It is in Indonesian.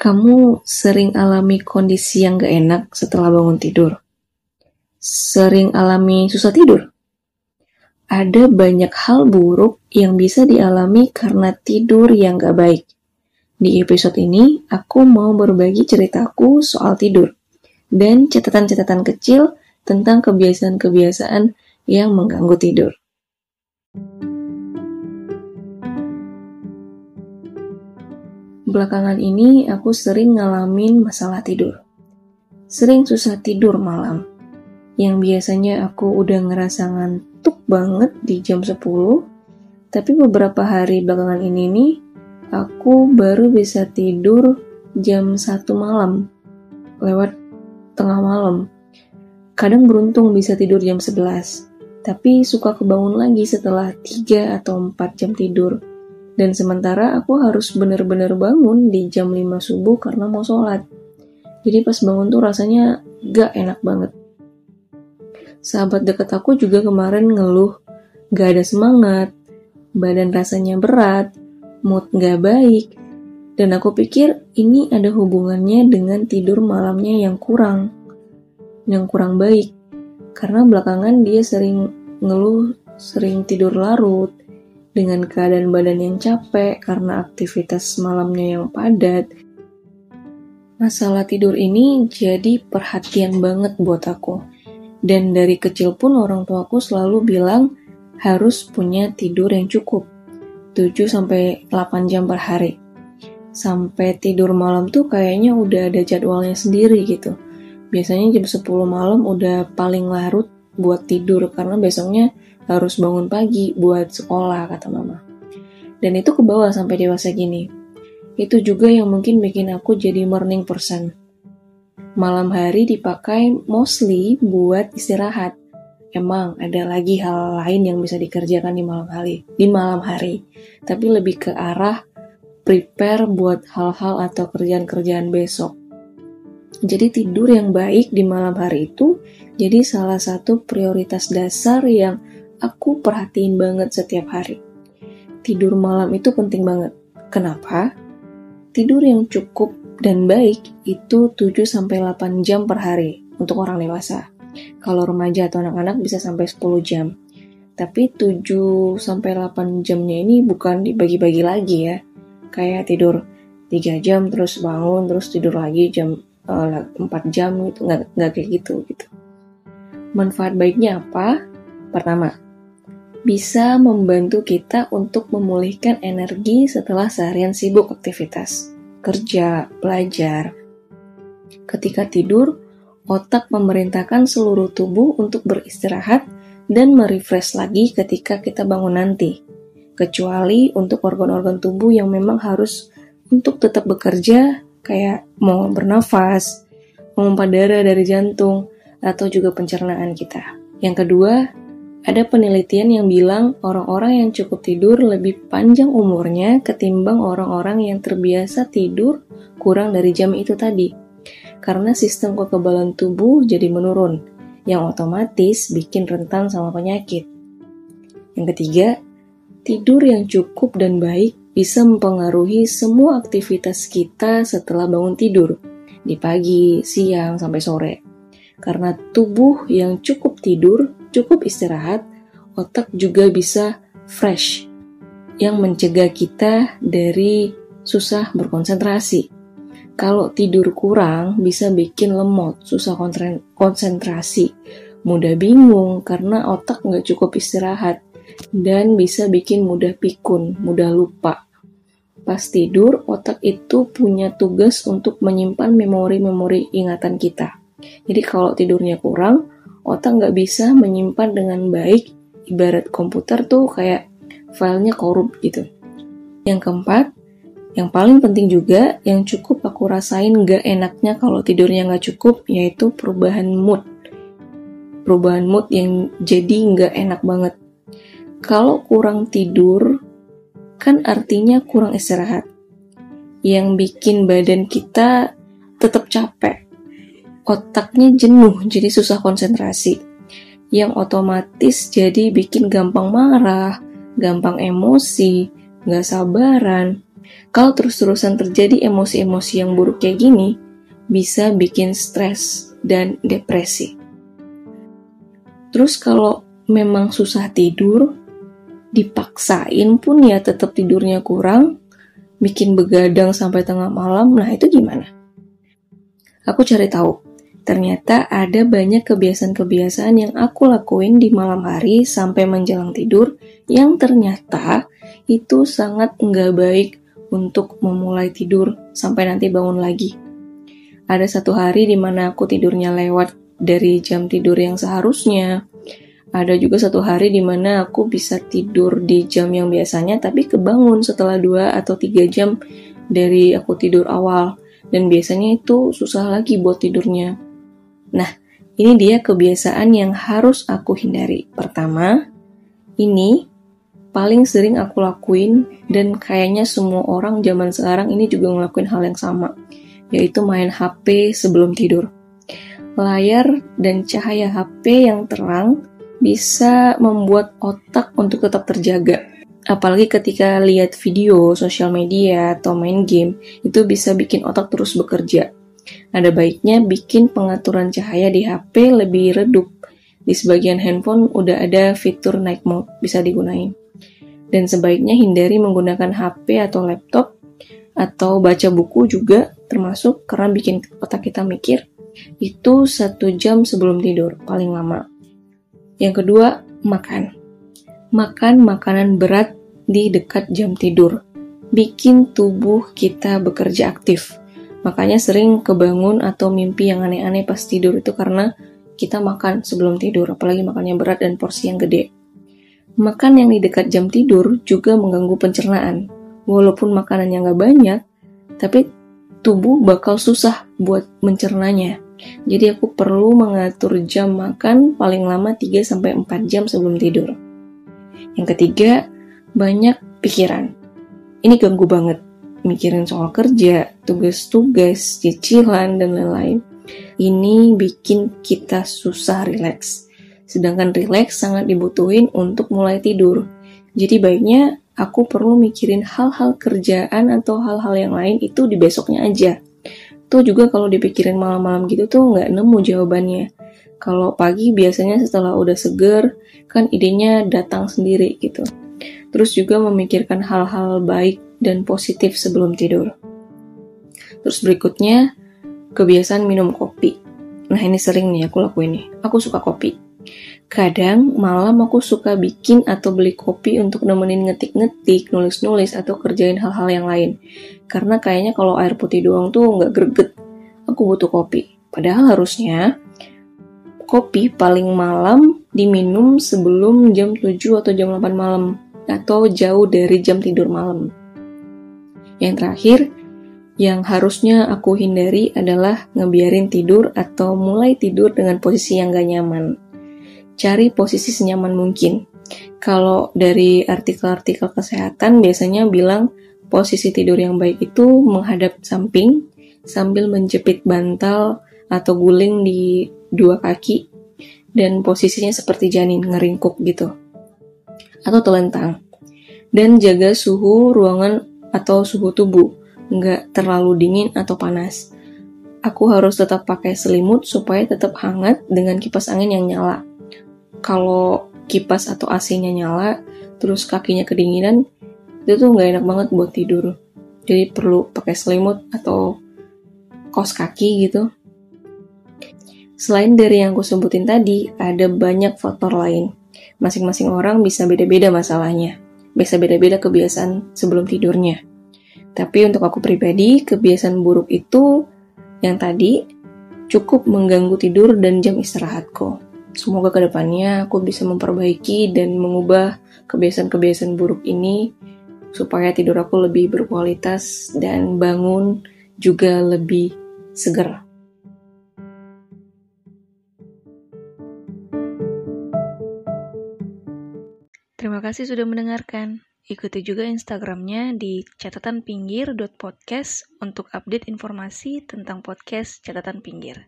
Kamu sering alami kondisi yang gak enak setelah bangun tidur? Sering alami susah tidur? Ada banyak hal buruk yang bisa dialami karena tidur yang gak baik. Di episode ini, aku mau berbagi ceritaku soal tidur dan catatan-catatan kecil tentang kebiasaan-kebiasaan yang mengganggu tidur. Belakangan ini aku sering ngalamin masalah tidur. Sering susah tidur malam. Yang biasanya aku udah ngerasa ngantuk banget di jam 10, tapi beberapa hari belakangan ini nih, aku baru bisa tidur jam 1 malam, lewat tengah malam. Kadang beruntung bisa tidur jam 11, tapi suka kebangun lagi setelah 3 atau 4 jam tidur dan sementara aku harus benar-benar bangun di jam 5 subuh karena mau sholat. Jadi pas bangun tuh rasanya gak enak banget. Sahabat dekat aku juga kemarin ngeluh, gak ada semangat, badan rasanya berat, mood gak baik, dan aku pikir ini ada hubungannya dengan tidur malamnya yang kurang, yang kurang baik. Karena belakangan dia sering ngeluh, sering tidur larut, dengan keadaan badan yang capek karena aktivitas malamnya yang padat. Masalah tidur ini jadi perhatian banget buat aku. Dan dari kecil pun orang tuaku selalu bilang harus punya tidur yang cukup. 7-8 jam per hari. Sampai tidur malam tuh kayaknya udah ada jadwalnya sendiri gitu. Biasanya jam 10 malam udah paling larut buat tidur karena besoknya harus bangun pagi buat sekolah, kata mama. Dan itu ke bawah sampai dewasa gini. Itu juga yang mungkin bikin aku jadi morning person. Malam hari dipakai mostly buat istirahat. Emang ada lagi hal lain yang bisa dikerjakan di malam hari, di malam hari. Tapi lebih ke arah prepare buat hal-hal atau kerjaan-kerjaan besok. Jadi tidur yang baik di malam hari itu jadi salah satu prioritas dasar yang aku perhatiin banget setiap hari. Tidur malam itu penting banget. Kenapa? Tidur yang cukup dan baik itu 7-8 jam per hari untuk orang dewasa. Kalau remaja atau anak-anak bisa sampai 10 jam. Tapi 7-8 jamnya ini bukan dibagi-bagi lagi ya. Kayak tidur 3 jam terus bangun terus tidur lagi jam uh, eh, 4 jam itu nggak nggak kayak gitu gitu. Manfaat baiknya apa? Pertama, bisa membantu kita untuk memulihkan energi setelah seharian sibuk aktivitas, kerja, belajar. Ketika tidur, otak memerintahkan seluruh tubuh untuk beristirahat dan merefresh lagi ketika kita bangun nanti. Kecuali untuk organ-organ tubuh yang memang harus untuk tetap bekerja, kayak mau bernafas, memompa darah dari jantung, atau juga pencernaan kita. Yang kedua, ada penelitian yang bilang orang-orang yang cukup tidur lebih panjang umurnya ketimbang orang-orang yang terbiasa tidur kurang dari jam itu tadi. Karena sistem kekebalan tubuh jadi menurun, yang otomatis bikin rentan sama penyakit. Yang ketiga, tidur yang cukup dan baik bisa mempengaruhi semua aktivitas kita setelah bangun tidur, di pagi, siang, sampai sore. Karena tubuh yang cukup tidur cukup istirahat, otak juga bisa fresh, yang mencegah kita dari susah berkonsentrasi. Kalau tidur kurang, bisa bikin lemot, susah konsentrasi, mudah bingung karena otak nggak cukup istirahat, dan bisa bikin mudah pikun, mudah lupa. Pas tidur, otak itu punya tugas untuk menyimpan memori-memori ingatan kita. Jadi kalau tidurnya kurang, otak nggak bisa menyimpan dengan baik ibarat komputer tuh kayak filenya korup gitu. Yang keempat, yang paling penting juga yang cukup aku rasain nggak enaknya kalau tidurnya nggak cukup yaitu perubahan mood. Perubahan mood yang jadi nggak enak banget. Kalau kurang tidur, kan artinya kurang istirahat. Yang bikin badan kita tetap capek otaknya jenuh jadi susah konsentrasi yang otomatis jadi bikin gampang marah, gampang emosi, gak sabaran, Kalau terus-terusan terjadi emosi-emosi yang buruk kayak gini, bisa bikin stres dan depresi. Terus kalau memang susah tidur, dipaksain pun ya tetap tidurnya kurang, bikin begadang sampai tengah malam, nah itu gimana? Aku cari tahu, ternyata ada banyak kebiasaan-kebiasaan yang aku lakuin di malam hari sampai menjelang tidur yang ternyata itu sangat nggak baik untuk memulai tidur sampai nanti bangun lagi. Ada satu hari di mana aku tidurnya lewat dari jam tidur yang seharusnya. Ada juga satu hari di mana aku bisa tidur di jam yang biasanya tapi kebangun setelah dua atau tiga jam dari aku tidur awal dan biasanya itu susah lagi buat tidurnya. Nah, ini dia kebiasaan yang harus aku hindari. Pertama, ini paling sering aku lakuin dan kayaknya semua orang zaman sekarang ini juga ngelakuin hal yang sama, yaitu main HP sebelum tidur. Layar dan cahaya HP yang terang bisa membuat otak untuk tetap terjaga apalagi ketika lihat video, sosial media, atau main game, itu bisa bikin otak terus bekerja. Ada baiknya bikin pengaturan cahaya di HP lebih redup. Di sebagian handphone udah ada fitur night mode, bisa digunain. Dan sebaiknya hindari menggunakan HP atau laptop, atau baca buku juga, termasuk karena bikin otak kita mikir, itu satu jam sebelum tidur, paling lama. Yang kedua, makan makan makanan berat di dekat jam tidur, bikin tubuh kita bekerja aktif. Makanya sering kebangun atau mimpi yang aneh-aneh pas tidur itu karena kita makan sebelum tidur, apalagi makannya berat dan porsi yang gede. Makan yang di dekat jam tidur juga mengganggu pencernaan. Walaupun makanannya nggak banyak, tapi tubuh bakal susah buat mencernanya. Jadi aku perlu mengatur jam makan paling lama 3-4 jam sebelum tidur. Yang ketiga, banyak pikiran. Ini ganggu banget. Mikirin soal kerja, tugas-tugas, cicilan, dan lain-lain. Ini bikin kita susah rileks. Sedangkan rileks sangat dibutuhin untuk mulai tidur. Jadi baiknya aku perlu mikirin hal-hal kerjaan atau hal-hal yang lain itu di besoknya aja. Tuh juga kalau dipikirin malam-malam gitu tuh nggak nemu jawabannya. Kalau pagi biasanya setelah udah seger, kan idenya datang sendiri gitu. Terus juga memikirkan hal-hal baik dan positif sebelum tidur. Terus berikutnya, kebiasaan minum kopi. Nah ini sering nih aku lakuin nih. Aku suka kopi. Kadang malam aku suka bikin atau beli kopi untuk nemenin ngetik-ngetik, nulis-nulis, atau kerjain hal-hal yang lain. Karena kayaknya kalau air putih doang tuh nggak greget. Aku butuh kopi. Padahal harusnya kopi paling malam diminum sebelum jam 7 atau jam 8 malam atau jauh dari jam tidur malam. Yang terakhir, yang harusnya aku hindari adalah ngebiarin tidur atau mulai tidur dengan posisi yang gak nyaman. Cari posisi senyaman mungkin. Kalau dari artikel-artikel kesehatan biasanya bilang posisi tidur yang baik itu menghadap samping sambil menjepit bantal atau guling di dua kaki dan posisinya seperti janin ngeringkuk gitu atau telentang. Dan jaga suhu ruangan atau suhu tubuh. Nggak terlalu dingin atau panas. Aku harus tetap pakai selimut supaya tetap hangat dengan kipas angin yang nyala. Kalau kipas atau AC-nya nyala terus kakinya kedinginan itu tuh nggak enak banget buat tidur. Jadi perlu pakai selimut atau kos kaki gitu. Selain dari yang aku sebutin tadi, ada banyak faktor lain. Masing-masing orang bisa beda-beda masalahnya. Bisa beda-beda kebiasaan sebelum tidurnya. Tapi untuk aku pribadi, kebiasaan buruk itu yang tadi cukup mengganggu tidur dan jam istirahatku. Semoga ke depannya aku bisa memperbaiki dan mengubah kebiasaan-kebiasaan buruk ini supaya tidur aku lebih berkualitas dan bangun juga lebih segar. Terima kasih sudah mendengarkan. Ikuti juga Instagramnya di catatanpinggir.podcast untuk update informasi tentang podcast catatan pinggir.